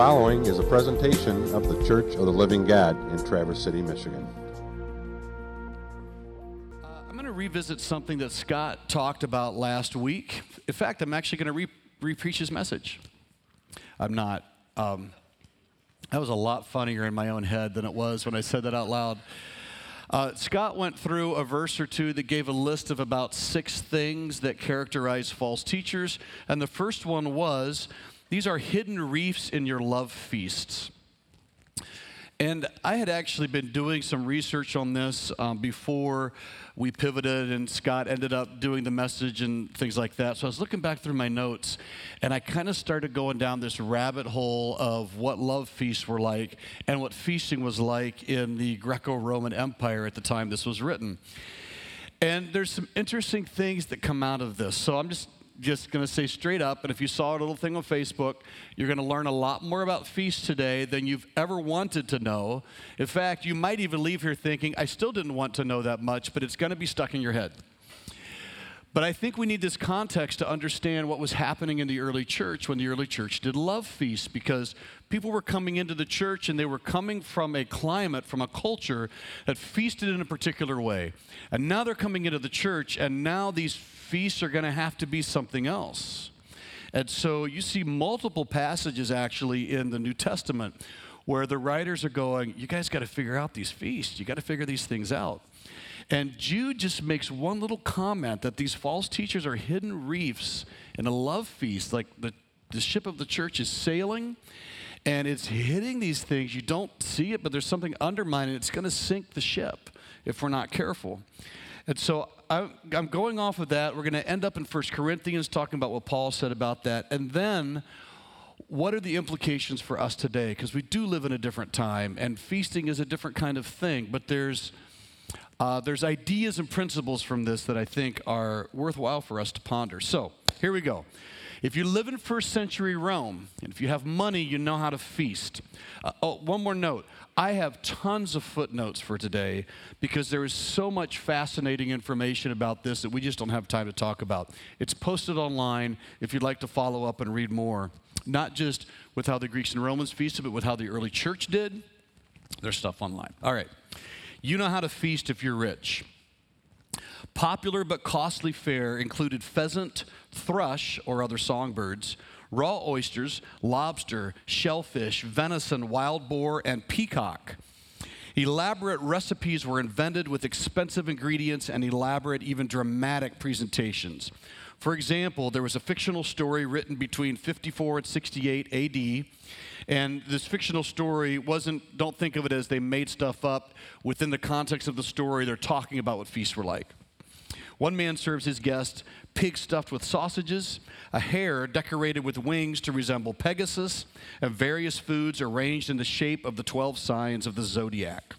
following is a presentation of the Church of the Living God in Traverse City, Michigan. Uh, I'm going to revisit something that Scott talked about last week. In fact, I'm actually going to re- re-preach his message. I'm not. Um, that was a lot funnier in my own head than it was when I said that out loud. Uh, Scott went through a verse or two that gave a list of about six things that characterize false teachers. And the first one was these are hidden reefs in your love feasts. And I had actually been doing some research on this um, before we pivoted, and Scott ended up doing the message and things like that. So I was looking back through my notes, and I kind of started going down this rabbit hole of what love feasts were like and what feasting was like in the Greco Roman Empire at the time this was written. And there's some interesting things that come out of this. So I'm just just going to say straight up, and if you saw a little thing on Facebook, you're going to learn a lot more about feasts today than you've ever wanted to know. In fact, you might even leave here thinking, I still didn't want to know that much, but it's going to be stuck in your head. But I think we need this context to understand what was happening in the early church when the early church did love feasts because people were coming into the church and they were coming from a climate, from a culture that feasted in a particular way. And now they're coming into the church and now these feasts are going to have to be something else. And so you see multiple passages actually in the New Testament where the writers are going, You guys got to figure out these feasts. You got to figure these things out. And Jude just makes one little comment that these false teachers are hidden reefs in a love feast, like the, the ship of the church is sailing and it's hitting these things. You don't see it, but there's something undermining. It's going to sink the ship if we're not careful. And so I'm going off of that. We're going to end up in 1 Corinthians talking about what Paul said about that. And then what are the implications for us today? Because we do live in a different time, and feasting is a different kind of thing. But there's uh, there's ideas and principles from this that I think are worthwhile for us to ponder. So, here we go. If you live in first century Rome, and if you have money, you know how to feast. Uh, oh, one more note. I have tons of footnotes for today because there is so much fascinating information about this that we just don't have time to talk about. It's posted online if you'd like to follow up and read more, not just with how the Greeks and Romans feasted, but with how the early church did. There's stuff online. All right. You know how to feast if you're rich. Popular but costly fare included pheasant, thrush, or other songbirds, raw oysters, lobster, shellfish, venison, wild boar, and peacock. Elaborate recipes were invented with expensive ingredients and elaborate, even dramatic presentations. For example, there was a fictional story written between 54 and 68 AD and this fictional story wasn't, don't think of it as they made stuff up. Within the context of the story, they're talking about what feasts were like. One man serves his guest pig stuffed with sausages, a hare decorated with wings to resemble Pegasus, and various foods arranged in the shape of the 12 signs of the zodiac.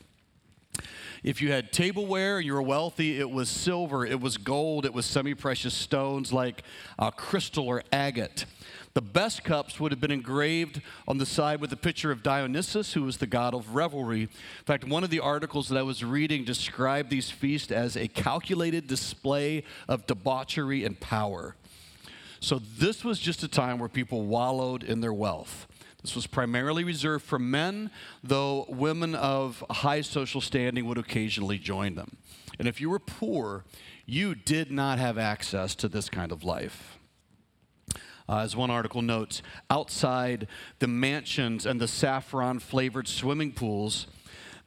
If you had tableware and you were wealthy, it was silver, it was gold, it was semi precious stones like uh, crystal or agate. The best cups would have been engraved on the side with a picture of Dionysus, who was the god of revelry. In fact, one of the articles that I was reading described these feasts as a calculated display of debauchery and power. So, this was just a time where people wallowed in their wealth. This was primarily reserved for men, though women of high social standing would occasionally join them. And if you were poor, you did not have access to this kind of life. Uh, as one article notes, outside the mansions and the saffron flavored swimming pools,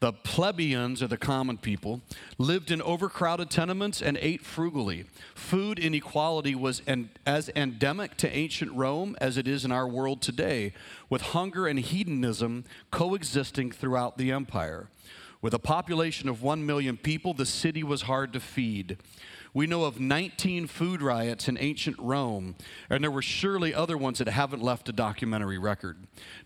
the plebeians, or the common people, lived in overcrowded tenements and ate frugally. Food inequality was en- as endemic to ancient Rome as it is in our world today, with hunger and hedonism coexisting throughout the empire. With a population of 1 million people, the city was hard to feed. We know of 19 food riots in ancient Rome, and there were surely other ones that haven't left a documentary record.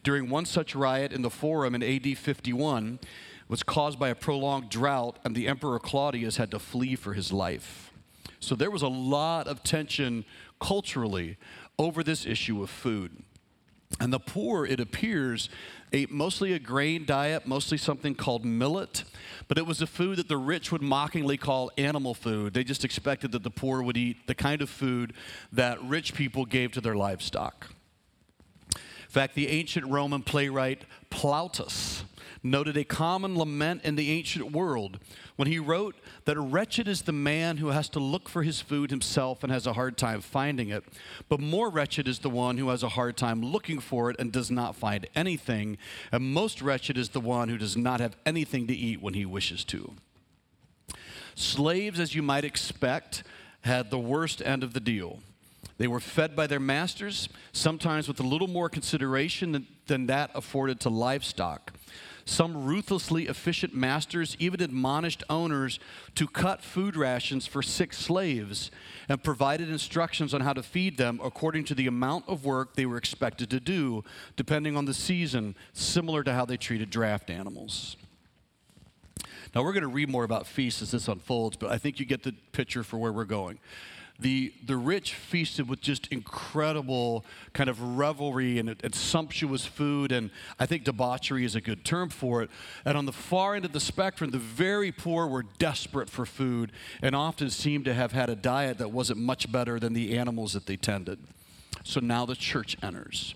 During one such riot in the Forum in AD 51, was caused by a prolonged drought, and the Emperor Claudius had to flee for his life. So there was a lot of tension culturally over this issue of food. And the poor, it appears, ate mostly a grain diet, mostly something called millet, but it was a food that the rich would mockingly call animal food. They just expected that the poor would eat the kind of food that rich people gave to their livestock. In fact, the ancient Roman playwright Plautus noted a common lament in the ancient world when he wrote that wretched is the man who has to look for his food himself and has a hard time finding it, but more wretched is the one who has a hard time looking for it and does not find anything, and most wretched is the one who does not have anything to eat when he wishes to. Slaves, as you might expect, had the worst end of the deal. They were fed by their masters, sometimes with a little more consideration than, than that afforded to livestock. Some ruthlessly efficient masters even admonished owners to cut food rations for sick slaves and provided instructions on how to feed them according to the amount of work they were expected to do, depending on the season, similar to how they treated draft animals. Now, we're going to read more about feasts as this unfolds, but I think you get the picture for where we're going the, the rich feasted with just incredible kind of revelry and, and, sumptuous food, and I think debauchery is a good term for it. And on the far end of the spectrum, the very poor were desperate for food and often seemed to have had a diet that wasn't much better than the animals that they tended. So now the church enters.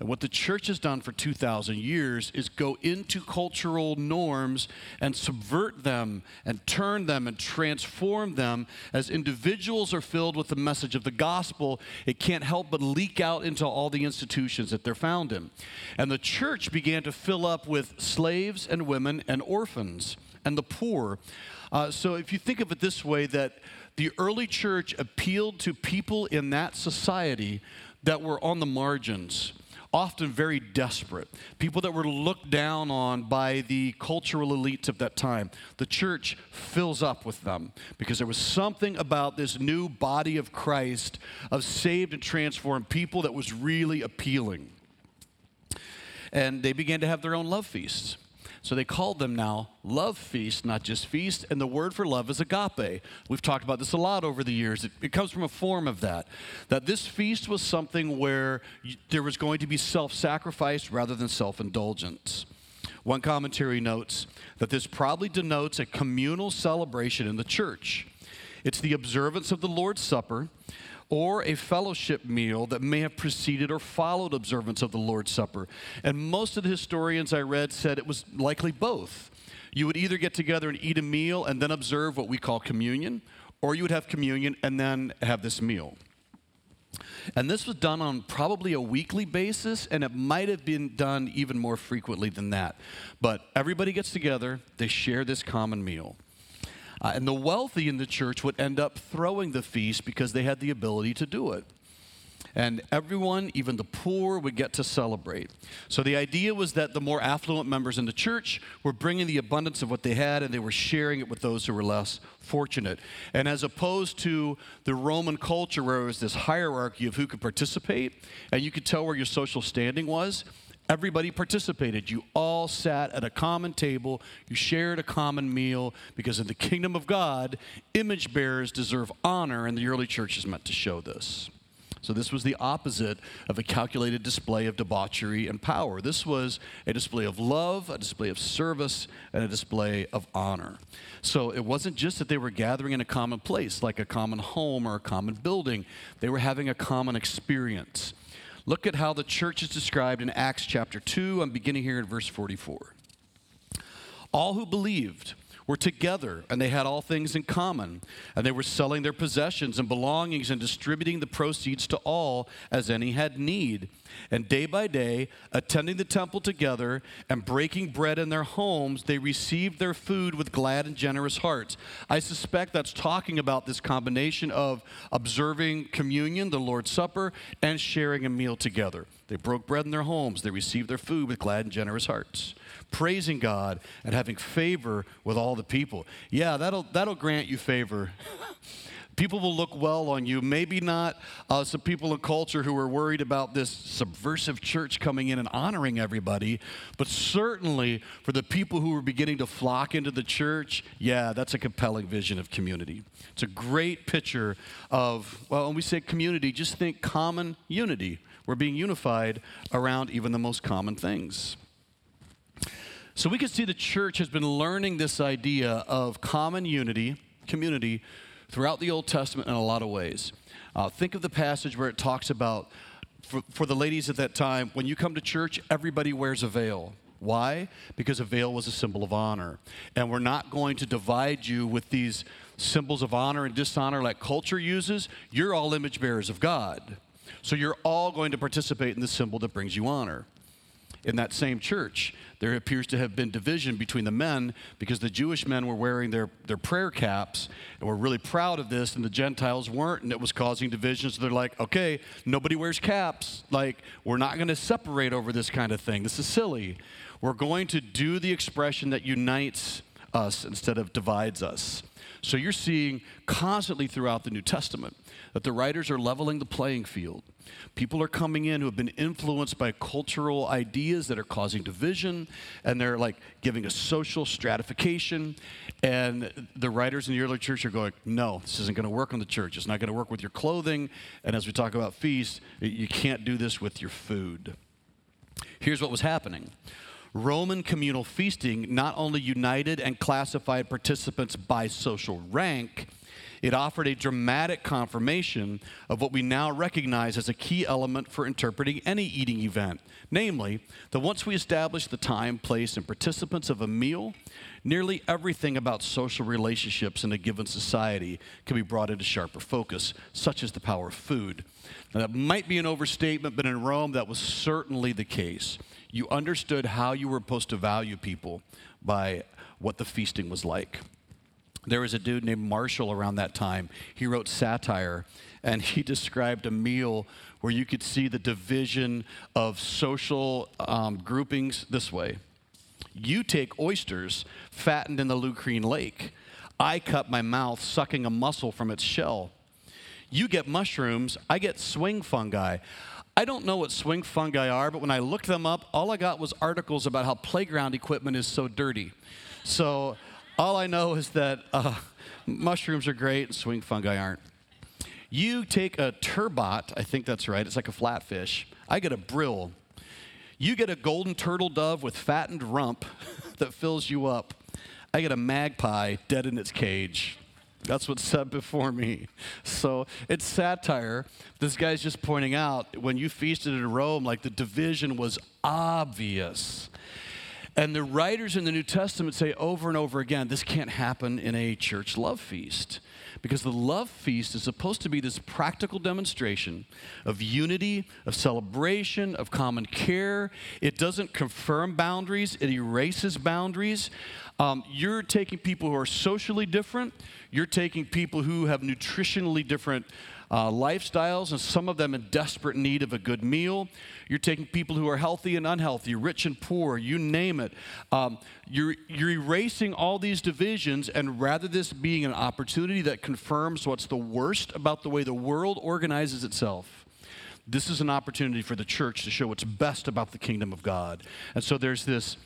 And what the church has done for 2,000 years is go into cultural norms and subvert them and turn them and transform them. As individuals are filled with the message of the gospel, it can't help but leak out into all the institutions that they're found in. And the church began to fill up with slaves and women and orphans and the poor. Uh, so if you think of it this way, that the early church appealed to people in that society that were on the margins often very desperate, people that were looked down on by the cultural elites of that time. The church fills up with them because there was something about this new body of Christ, of saved and transformed people, that was really appealing. And they began to have their own love feasts. So they called them now love feast, not just feast. And the word for love is agape. We've talked about this a lot over the years. It, it comes from a form of that. That this feast was something where you, there was going to be self sacrifice rather than self indulgence. One commentary notes that this probably denotes a communal celebration in the church. It's the observance of the Lord's Supper or a fellowship meal that may have preceded or followed observance of the Lord's Supper. And most of the historians I read said it was likely both. You would either get together and eat a meal and then observe what we call communion, or you would have communion and then have this meal. And this was done on probably a weekly basis, and it might have been done even more frequently than that. But everybody gets together, they share this common meal. Uh, and the wealthy in the church would end up throwing the feast because they had the ability to do it. And everyone, even the poor, would get to celebrate. So the idea was that the more affluent members in the church were bringing the abundance of what they had and they were sharing it with those who were less fortunate. And as opposed to the Roman culture where it was this hierarchy of who could participate and you could tell where your social standing was, Everybody participated. You all sat at a common table. You shared a common meal because in the kingdom of God, image bearers deserve honor, and the early church is meant to show this. So, this was the opposite of a calculated display of debauchery and power. This was a display of love, a display of service, and a display of honor. So, it wasn't just that they were gathering in a common place, like a common home or a common building, they were having a common experience. Look at how the church is described in Acts chapter 2. I'm beginning here in verse 44. All who believed were together and they had all things in common. And they were selling their possessions and belongings and distributing the proceeds to all as any had need. And day by day, attending the temple together and breaking bread in their homes, they received their food with glad and generous hearts. I suspect that's talking about this combination of observing communion, the Lord's Supper, and sharing a meal together. They broke bread in their homes, they received their food with glad and generous hearts praising God and having favor with all the people. Yeah, that'll, that'll grant you favor. people will look well on you. Maybe not uh, some people in culture who are worried about this subversive church coming in and honoring everybody, but certainly for the people who are beginning to flock into the church, yeah, that's a compelling vision of community. It's a great picture of, well, when we say community, just think common unity. We're being unified around even the most common things. So we can see the church has been learning this idea of common unity, community, throughout the Old Testament in a lot of ways. Uh, think of the passage where it talks about for, for the ladies at that time, when you come to church, everybody wears a veil. Why? Because a veil was a symbol of honor. And we're not going to divide you with these symbols of honor and dishonor like culture uses. You're all image bearers of God. So you're all going to participate in the symbol that brings you honor in that same church, there appears to have been division between the men because the Jewish men were wearing their, their prayer caps and were really proud of this, and the Gentiles weren't, and it was causing division. So they're like, okay, nobody wears caps. Like, we're not going to separate over this kind of thing. This is silly. We're going to do the expression that unites us instead of divides us. So you're seeing constantly throughout the New Testament that the writers are leveling the playing field. People are coming in who have been influenced by cultural ideas that are causing division, and they're like giving a social stratification. And the writers in the early church are going, No, this isn't going to work on the church. It's not going to work with your clothing. And as we talk about feasts, you can't do this with your food. Here's what was happening Roman communal feasting not only united and classified participants by social rank, it offered a dramatic confirmation of what we now recognize as a key element for interpreting any eating event. Namely, that once we establish the time, place, and participants of a meal, nearly everything about social relationships in a given society can be brought into sharper focus, such as the power of food. Now, that might be an overstatement, but in Rome, that was certainly the case. You understood how you were supposed to value people by what the feasting was like. There was a dude named Martial around that time. He wrote satire, and he described a meal where you could see the division of social um, groupings this way. You take oysters fattened in the Lucrine Lake. I cut my mouth sucking a mussel from its shell. You get mushrooms, I get swing fungi. I don't know what swing fungi are, but when I looked them up, all I got was articles about how playground equipment is so dirty. So all I know is that uh, mushrooms are great and swing fungi aren't. You take a turbot, I think that's right, it's like a flatfish. I get a brill. You get a golden turtle dove with fattened rump that fills you up. I get a magpie dead in its cage. That's what's said before me. So it's satire. This guy's just pointing out when you feasted in Rome, like the division was obvious. And the writers in the New Testament say over and over again this can't happen in a church love feast. Because the love feast is supposed to be this practical demonstration of unity, of celebration, of common care. It doesn't confirm boundaries, it erases boundaries. Um, you're taking people who are socially different, you're taking people who have nutritionally different uh, lifestyles, and some of them in desperate need of a good meal. You're taking people who are healthy and unhealthy, rich and poor, you name it. Um, you're, you're erasing all these divisions, and rather this being an opportunity that confirms what's the worst about the way the world organizes itself, this is an opportunity for the church to show what's best about the kingdom of God. And so there's this,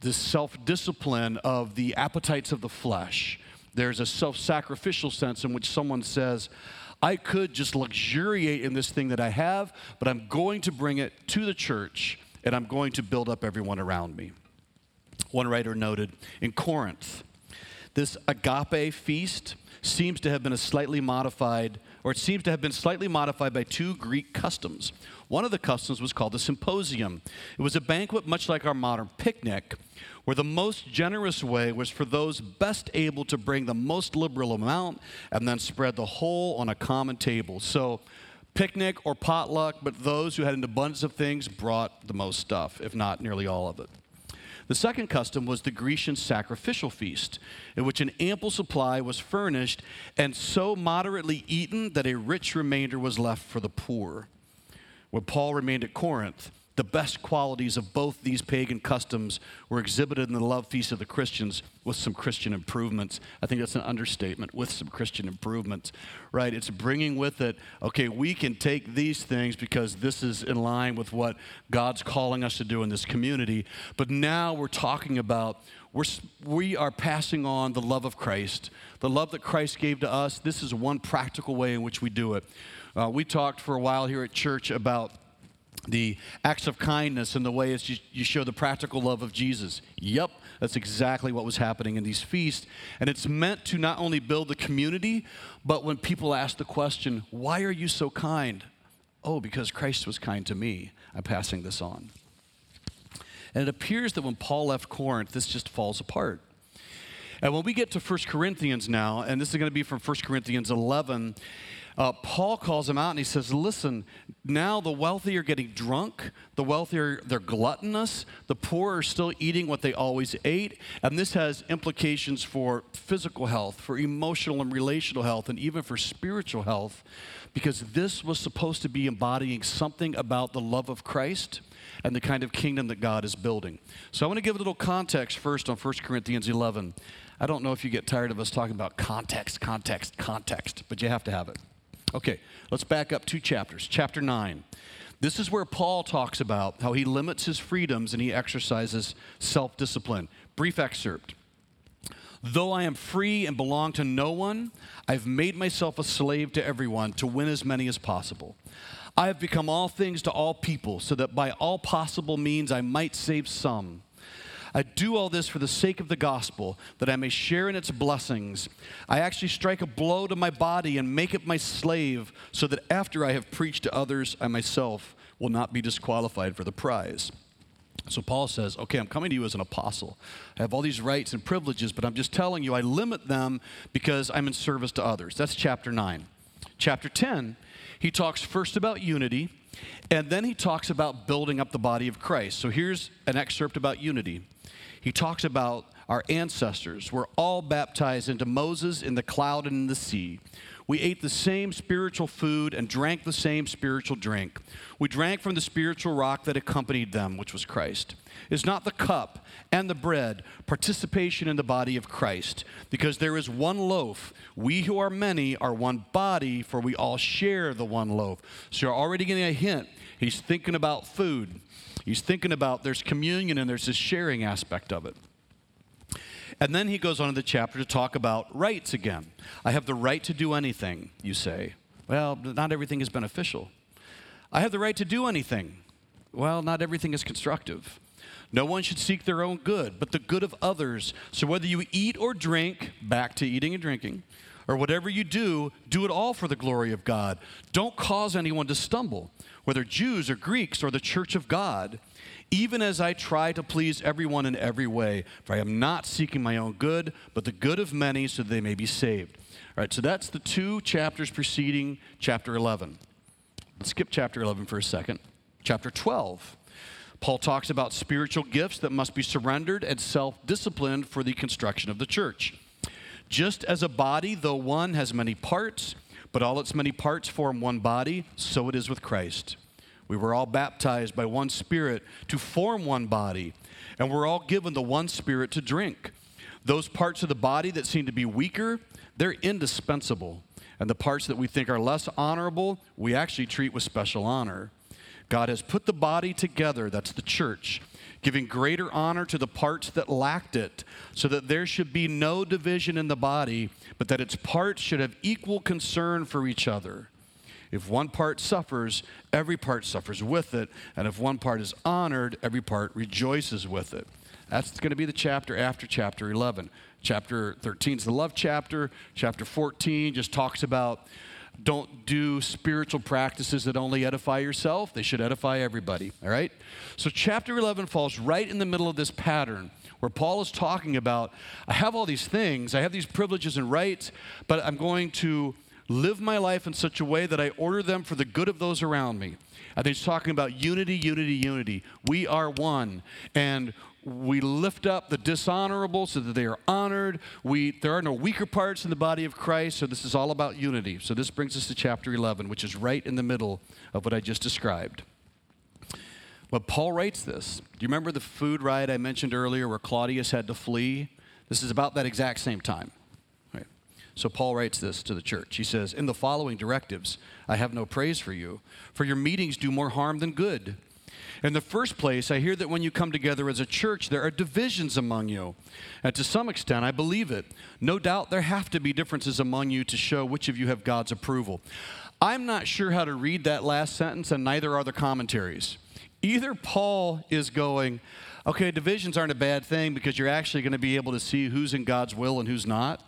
this self discipline of the appetites of the flesh. There's a self sacrificial sense in which someone says, I could just luxuriate in this thing that I have, but I'm going to bring it to the church and I'm going to build up everyone around me. One writer noted in Corinth, this agape feast seems to have been a slightly modified, or it seems to have been slightly modified by two Greek customs. One of the customs was called the symposium. It was a banquet much like our modern picnic, where the most generous way was for those best able to bring the most liberal amount and then spread the whole on a common table. So, picnic or potluck, but those who had an abundance of things brought the most stuff, if not nearly all of it. The second custom was the Grecian sacrificial feast, in which an ample supply was furnished and so moderately eaten that a rich remainder was left for the poor. When Paul remained at Corinth, the best qualities of both these pagan customs were exhibited in the love feast of the Christians with some Christian improvements. I think that's an understatement with some Christian improvements, right? It's bringing with it, okay, we can take these things because this is in line with what God's calling us to do in this community. But now we're talking about we're, we are passing on the love of Christ, the love that Christ gave to us. This is one practical way in which we do it. Uh, we talked for a while here at church about the acts of kindness and the way you, you show the practical love of Jesus. Yep, that's exactly what was happening in these feasts. And it's meant to not only build the community, but when people ask the question, why are you so kind? Oh, because Christ was kind to me, I'm passing this on. And it appears that when Paul left Corinth, this just falls apart. And when we get to 1 Corinthians now, and this is going to be from 1 Corinthians 11, uh, Paul calls them out and he says, Listen, now the wealthy are getting drunk, the wealthy are they're gluttonous, the poor are still eating what they always ate, and this has implications for physical health, for emotional and relational health, and even for spiritual health, because this was supposed to be embodying something about the love of Christ and the kind of kingdom that God is building. So I want to give a little context first on 1 Corinthians 11. I don't know if you get tired of us talking about context, context, context, but you have to have it. Okay, let's back up two chapters. Chapter 9. This is where Paul talks about how he limits his freedoms and he exercises self discipline. Brief excerpt. Though I am free and belong to no one, I've made myself a slave to everyone to win as many as possible. I have become all things to all people, so that by all possible means I might save some. I do all this for the sake of the gospel, that I may share in its blessings. I actually strike a blow to my body and make it my slave, so that after I have preached to others, I myself will not be disqualified for the prize. So Paul says, Okay, I'm coming to you as an apostle. I have all these rights and privileges, but I'm just telling you I limit them because I'm in service to others. That's chapter 9. Chapter 10, he talks first about unity, and then he talks about building up the body of Christ. So here's an excerpt about unity he talks about our ancestors were all baptized into Moses in the cloud and in the sea. We ate the same spiritual food and drank the same spiritual drink. We drank from the spiritual rock that accompanied them, which was Christ. Is not the cup and the bread participation in the body of Christ? Because there is one loaf. We who are many are one body, for we all share the one loaf. So you're already getting a hint. He's thinking about food. He's thinking about there's communion and there's this sharing aspect of it. And then he goes on in the chapter to talk about rights again. I have the right to do anything, you say. Well, not everything is beneficial. I have the right to do anything. Well, not everything is constructive. No one should seek their own good, but the good of others. So whether you eat or drink, back to eating and drinking, or whatever you do, do it all for the glory of God. Don't cause anyone to stumble whether Jews or Greeks or the church of God, even as I try to please everyone in every way. For I am not seeking my own good, but the good of many so that they may be saved. All right, so that's the two chapters preceding chapter 11. Let's skip chapter 11 for a second. Chapter 12. Paul talks about spiritual gifts that must be surrendered and self disciplined for the construction of the church. Just as a body, though one has many parts, but all its many parts form one body, so it is with Christ. We were all baptized by one Spirit to form one body, and we're all given the one Spirit to drink. Those parts of the body that seem to be weaker, they're indispensable. And the parts that we think are less honorable, we actually treat with special honor. God has put the body together, that's the church, giving greater honor to the parts that lacked it, so that there should be no division in the body, but that its parts should have equal concern for each other. If one part suffers, every part suffers with it, and if one part is honored, every part rejoices with it. That's going to be the chapter after chapter 11. Chapter 13 is the love chapter. Chapter 14 just talks about don't do spiritual practices that only edify yourself, they should edify everybody. All right? So, chapter 11 falls right in the middle of this pattern where Paul is talking about I have all these things, I have these privileges and rights, but I'm going to live my life in such a way that I order them for the good of those around me. I think he's talking about unity, unity, unity. We are one. And we lift up the dishonorable so that they are honored. We, there are no weaker parts in the body of Christ, so this is all about unity. So this brings us to chapter 11, which is right in the middle of what I just described. But Paul writes this. Do you remember the food riot I mentioned earlier where Claudius had to flee? This is about that exact same time. So Paul writes this to the church. He says, In the following directives, I have no praise for you, for your meetings do more harm than good. In the first place, I hear that when you come together as a church, there are divisions among you. And to some extent, I believe it. No doubt there have to be differences among you to show which of you have God's approval. I'm not sure how to read that last sentence, and neither are the commentaries. Either Paul is going, okay, divisions aren't a bad thing because you're actually going to be able to see who's in God's will and who's not.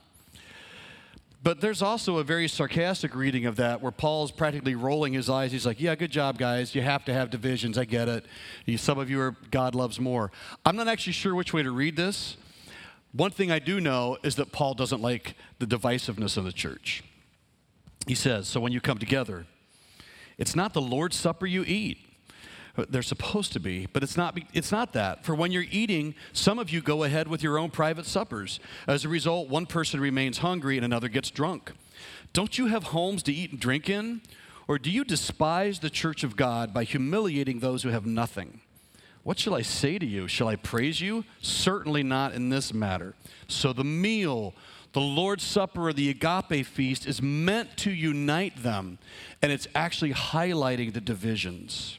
But there's also a very sarcastic reading of that where Paul's practically rolling his eyes. He's like, Yeah, good job, guys. You have to have divisions. I get it. Some of you are God loves more. I'm not actually sure which way to read this. One thing I do know is that Paul doesn't like the divisiveness of the church. He says, So when you come together, it's not the Lord's Supper you eat. They're supposed to be, but it's not, it's not that. For when you're eating, some of you go ahead with your own private suppers. As a result, one person remains hungry and another gets drunk. Don't you have homes to eat and drink in? Or do you despise the church of God by humiliating those who have nothing? What shall I say to you? Shall I praise you? Certainly not in this matter. So the meal, the Lord's Supper, or the agape feast is meant to unite them, and it's actually highlighting the divisions.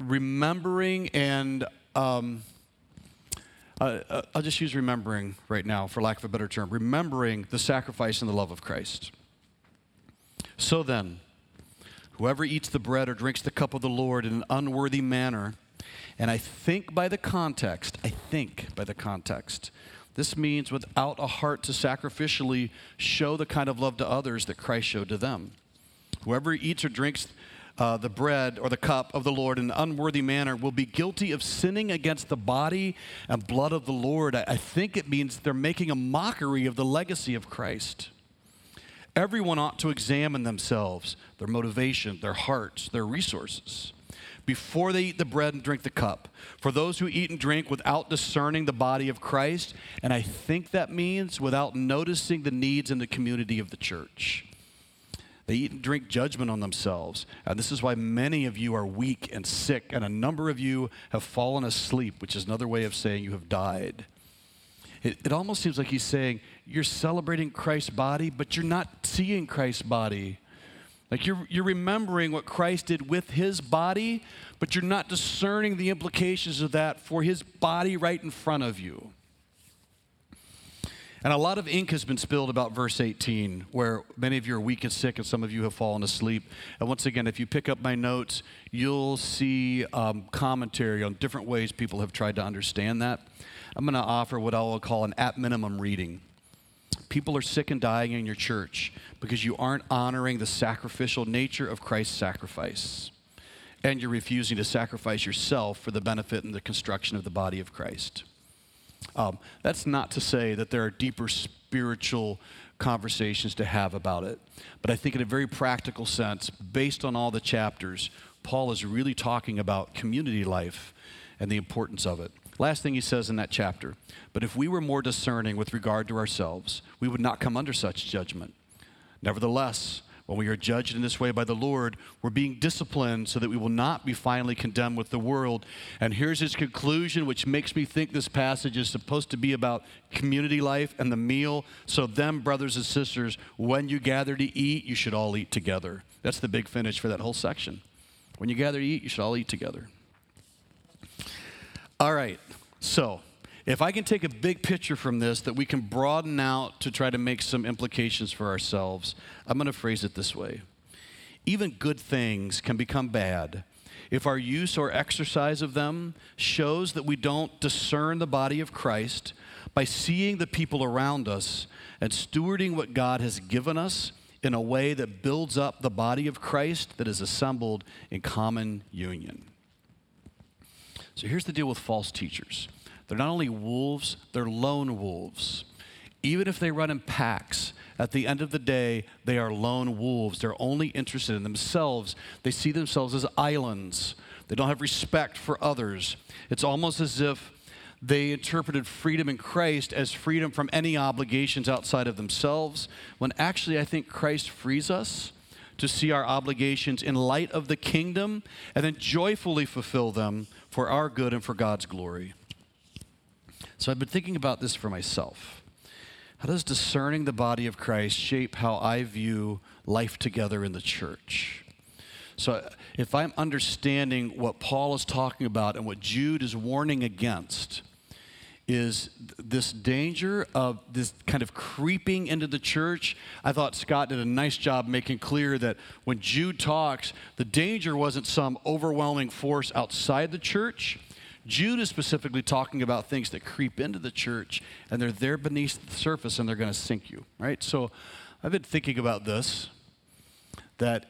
remembering and um, uh, I'll just use remembering right now, for lack of a better term, remembering the sacrifice and the love of Christ. So then, whoever eats the bread or drinks the cup of the Lord in an unworthy manner, and I think by the context, I think by the context, this means without a heart to sacrificially show the kind of love to others that Christ showed to them. Whoever eats or drinks uh, the bread or the cup of the Lord in an unworthy manner will be guilty of sinning against the body and blood of the Lord. I, I think it means they're making a mockery of the legacy of Christ. Everyone ought to examine themselves, their motivation, their hearts, their resources before they eat the bread and drink the cup. For those who eat and drink without discerning the body of Christ, and I think that means without noticing the needs in the community of the church. They eat and drink judgment on themselves. And this is why many of you are weak and sick, and a number of you have fallen asleep, which is another way of saying you have died. It, it almost seems like he's saying, You're celebrating Christ's body, but you're not seeing Christ's body. Like you're, you're remembering what Christ did with his body, but you're not discerning the implications of that for his body right in front of you. And a lot of ink has been spilled about verse 18, where many of you are weak and sick, and some of you have fallen asleep. And once again, if you pick up my notes, you'll see um, commentary on different ways people have tried to understand that. I'm going to offer what I will call an at minimum reading. People are sick and dying in your church because you aren't honoring the sacrificial nature of Christ's sacrifice. And you're refusing to sacrifice yourself for the benefit and the construction of the body of Christ. Um, that's not to say that there are deeper spiritual conversations to have about it. But I think, in a very practical sense, based on all the chapters, Paul is really talking about community life and the importance of it. Last thing he says in that chapter But if we were more discerning with regard to ourselves, we would not come under such judgment. Nevertheless, when we are judged in this way by the Lord, we're being disciplined so that we will not be finally condemned with the world. And here's his conclusion, which makes me think this passage is supposed to be about community life and the meal. So, them, brothers and sisters, when you gather to eat, you should all eat together. That's the big finish for that whole section. When you gather to eat, you should all eat together. All right, so if I can take a big picture from this that we can broaden out to try to make some implications for ourselves, I'm going to phrase it this way. Even good things can become bad if our use or exercise of them shows that we don't discern the body of Christ by seeing the people around us and stewarding what God has given us in a way that builds up the body of Christ that is assembled in common union. So here's the deal with false teachers they're not only wolves, they're lone wolves. Even if they run in packs, at the end of the day, they are lone wolves. They're only interested in themselves. They see themselves as islands. They don't have respect for others. It's almost as if they interpreted freedom in Christ as freedom from any obligations outside of themselves, when actually I think Christ frees us to see our obligations in light of the kingdom and then joyfully fulfill them for our good and for God's glory. So I've been thinking about this for myself. how does discerning the body of Christ shape how I view life together in the church? So, if I'm understanding what Paul is talking about and what Jude is warning against, is this danger of this kind of creeping into the church. I thought Scott did a nice job making clear that when Jude talks, the danger wasn't some overwhelming force outside the church. Jude is specifically talking about things that creep into the church and they're there beneath the surface and they're going to sink you, right? So I've been thinking about this that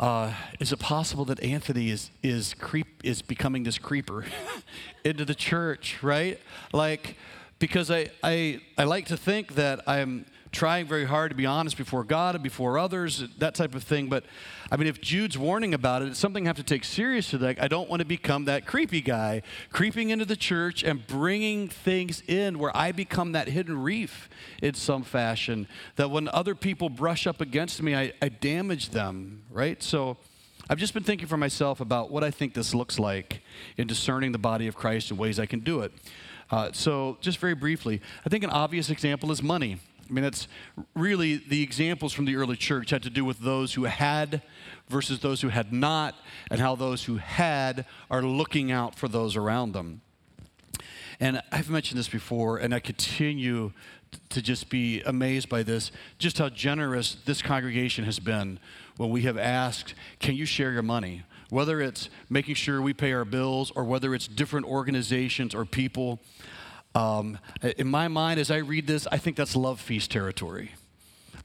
uh, is it possible that Anthony is is creep is becoming this creeper into the church, right? Like, because I, I I like to think that I'm trying very hard to be honest before God and before others, that type of thing. But I mean, if Jude's warning about it, it's something I have to take seriously. Like, I don't want to become that creepy guy creeping into the church and bringing things in where I become that hidden reef in some fashion. That when other people brush up against me, I, I damage them, right? So. I've just been thinking for myself about what I think this looks like in discerning the body of Christ and ways I can do it. Uh, so, just very briefly, I think an obvious example is money. I mean, that's really the examples from the early church had to do with those who had versus those who had not, and how those who had are looking out for those around them. And I've mentioned this before, and I continue to just be amazed by this, just how generous this congregation has been when we have asked, Can you share your money? Whether it's making sure we pay our bills or whether it's different organizations or people. Um, in my mind, as I read this, I think that's love feast territory.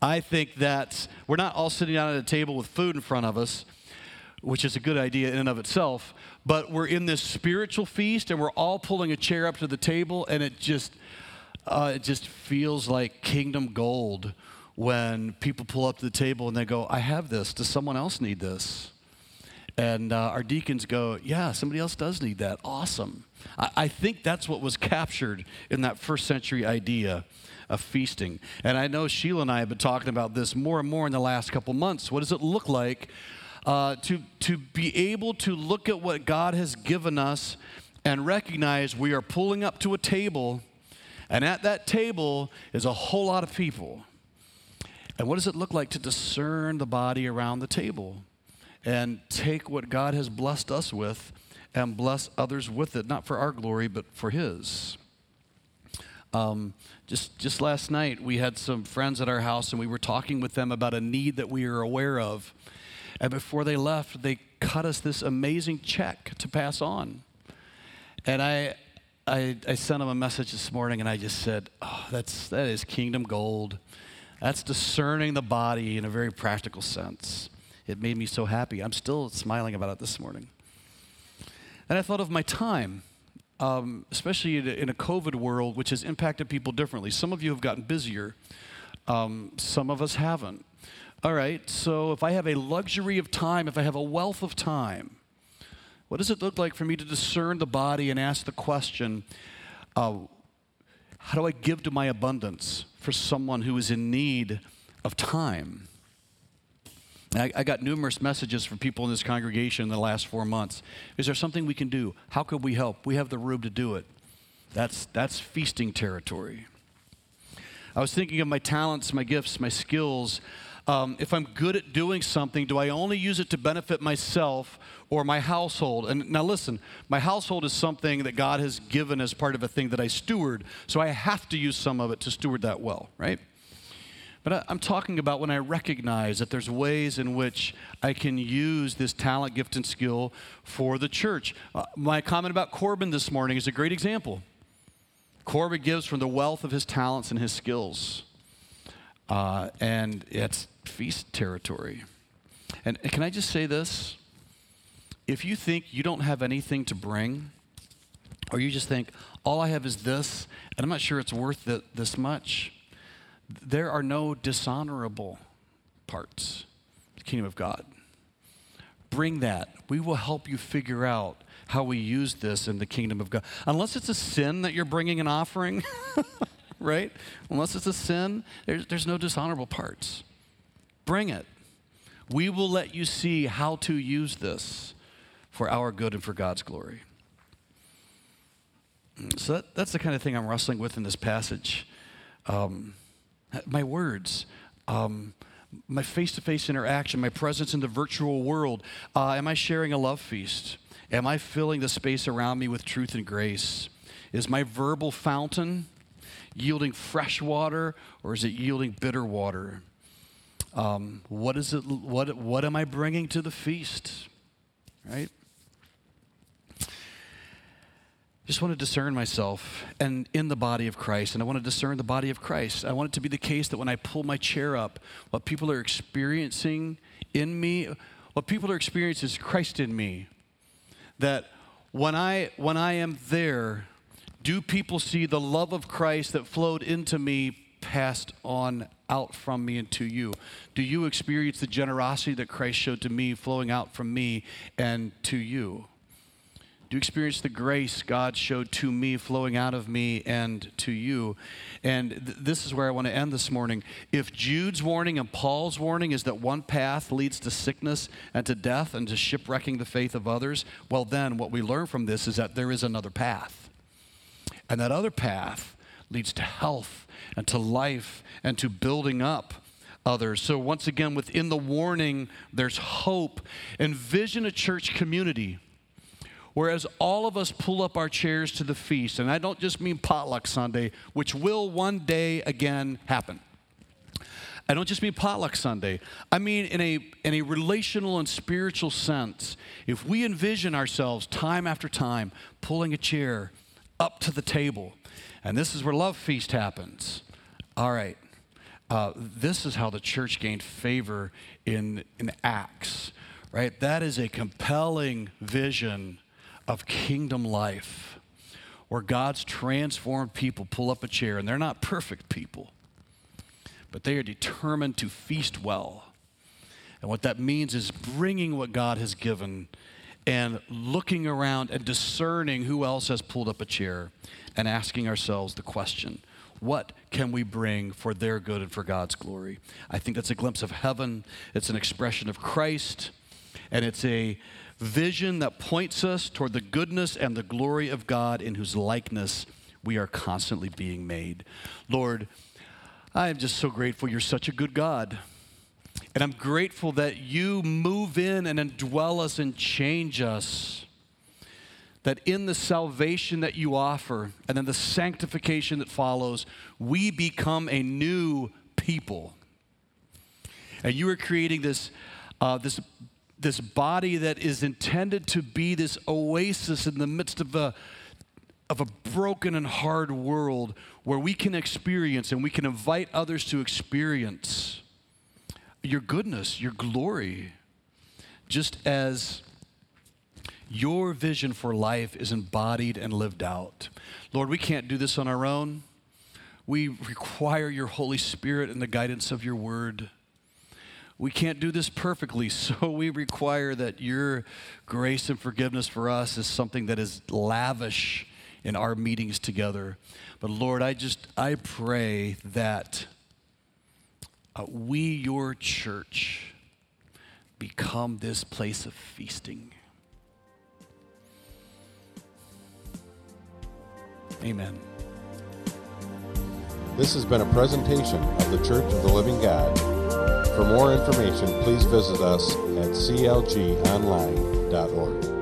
I think that we're not all sitting down at a table with food in front of us, which is a good idea in and of itself, but we're in this spiritual feast and we're all pulling a chair up to the table, and it just, uh, it just feels like kingdom gold when people pull up to the table and they go, I have this. Does someone else need this? And uh, our deacons go, Yeah, somebody else does need that. Awesome. I, I think that's what was captured in that first century idea of feasting. And I know Sheila and I have been talking about this more and more in the last couple months. What does it look like uh, to, to be able to look at what God has given us and recognize we are pulling up to a table, and at that table is a whole lot of people? And what does it look like to discern the body around the table and take what God has blessed us with and bless others with it, not for our glory, but for His. Um, just, just last night, we had some friends at our house, and we were talking with them about a need that we are aware of. And before they left, they cut us this amazing check to pass on. And I, I, I sent them a message this morning, and I just said, "Oh, that's that is kingdom gold. That's discerning the body in a very practical sense." It made me so happy. I'm still smiling about it this morning. And I thought of my time, um, especially in a COVID world, which has impacted people differently. Some of you have gotten busier, um, some of us haven't. All right, so if I have a luxury of time, if I have a wealth of time, what does it look like for me to discern the body and ask the question, uh, how do I give to my abundance for someone who is in need of time? I, I, got numerous messages from people in this congregation in the last four months. Is there something we can do? How could we help? We have the room to do it. That's, that's feasting territory. I was thinking of my talents, my gifts, my skills. Um, if I'm good at doing something, do I only use it to benefit myself or my household? And now listen, my household is something that God has given as part of a thing that I steward, so I have to use some of it to steward that well, right? But I'm talking about when I recognize that there's ways in which I can use this talent, gift, and skill for the church. Uh, my comment about Corbin this morning is a great example. Corbin gives from the wealth of his talents and his skills. Uh, and it's feast territory. And can I just say this? If you think you don't have anything to bring, or you just think, all I have is this, and I'm not sure it's worth this much, there are no dishonorable parts the kingdom of God. Bring that. We will help you figure out how we use this in the kingdom of God. Unless it's a sin that you're bringing an offering, right? Unless it's a sin, there's, there's no dishonorable parts. Bring it. We will let you see how to use this for our good and for God's glory. So that, that's the kind of thing I'm wrestling with in this passage. Um, my words, um, my face to face interaction, my presence in the virtual world. Uh, am I sharing a love feast? Am I filling the space around me with truth and grace? Is my verbal fountain yielding fresh water or is it yielding bitter water? Um, what is it? What, what am I bringing to the feast? Right? Just want to discern myself and in the body of Christ. And I want to discern the body of Christ. I want it to be the case that when I pull my chair up, what people are experiencing in me, what people are experiencing is Christ in me. That when I when I am there, do people see the love of Christ that flowed into me passed on out from me and to you? Do you experience the generosity that Christ showed to me flowing out from me and to you? You experience the grace God showed to me flowing out of me and to you? And th- this is where I want to end this morning. If Jude's warning and Paul's warning is that one path leads to sickness and to death and to shipwrecking the faith of others, well, then what we learn from this is that there is another path. And that other path leads to health and to life and to building up others. So, once again, within the warning, there's hope. Envision a church community Whereas all of us pull up our chairs to the feast, and I don't just mean potluck Sunday, which will one day again happen. I don't just mean potluck Sunday. I mean in a, in a relational and spiritual sense. If we envision ourselves time after time pulling a chair up to the table, and this is where Love Feast happens. All right, uh, this is how the church gained favor in, in Acts, right? That is a compelling vision of kingdom life where God's transformed people pull up a chair, and they're not perfect people, but they are determined to feast well. And what that means is bringing what God has given and looking around and discerning who else has pulled up a chair and asking ourselves the question what can we bring for their good and for God's glory? I think that's a glimpse of heaven. It's an expression of Christ, and it's a vision that points us toward the goodness and the glory of God in whose likeness we are constantly being made. Lord, I am just so grateful you're such a good God. And I'm grateful that you move in and indwell us and change us. That in the salvation that you offer and then the sanctification that follows, we become a new people. And you are creating this, uh, this this body that is intended to be this oasis in the midst of a of a broken and hard world where we can experience and we can invite others to experience your goodness, your glory, just as your vision for life is embodied and lived out. Lord, we can't do this on our own. We require your Holy Spirit and the guidance of your word. We can't do this perfectly, so we require that your grace and forgiveness for us is something that is lavish in our meetings together. But Lord, I just I pray that uh, we, your church, become this place of feasting. Amen. This has been a presentation of the Church of the Living God. For more information, please visit us at clgonline.org.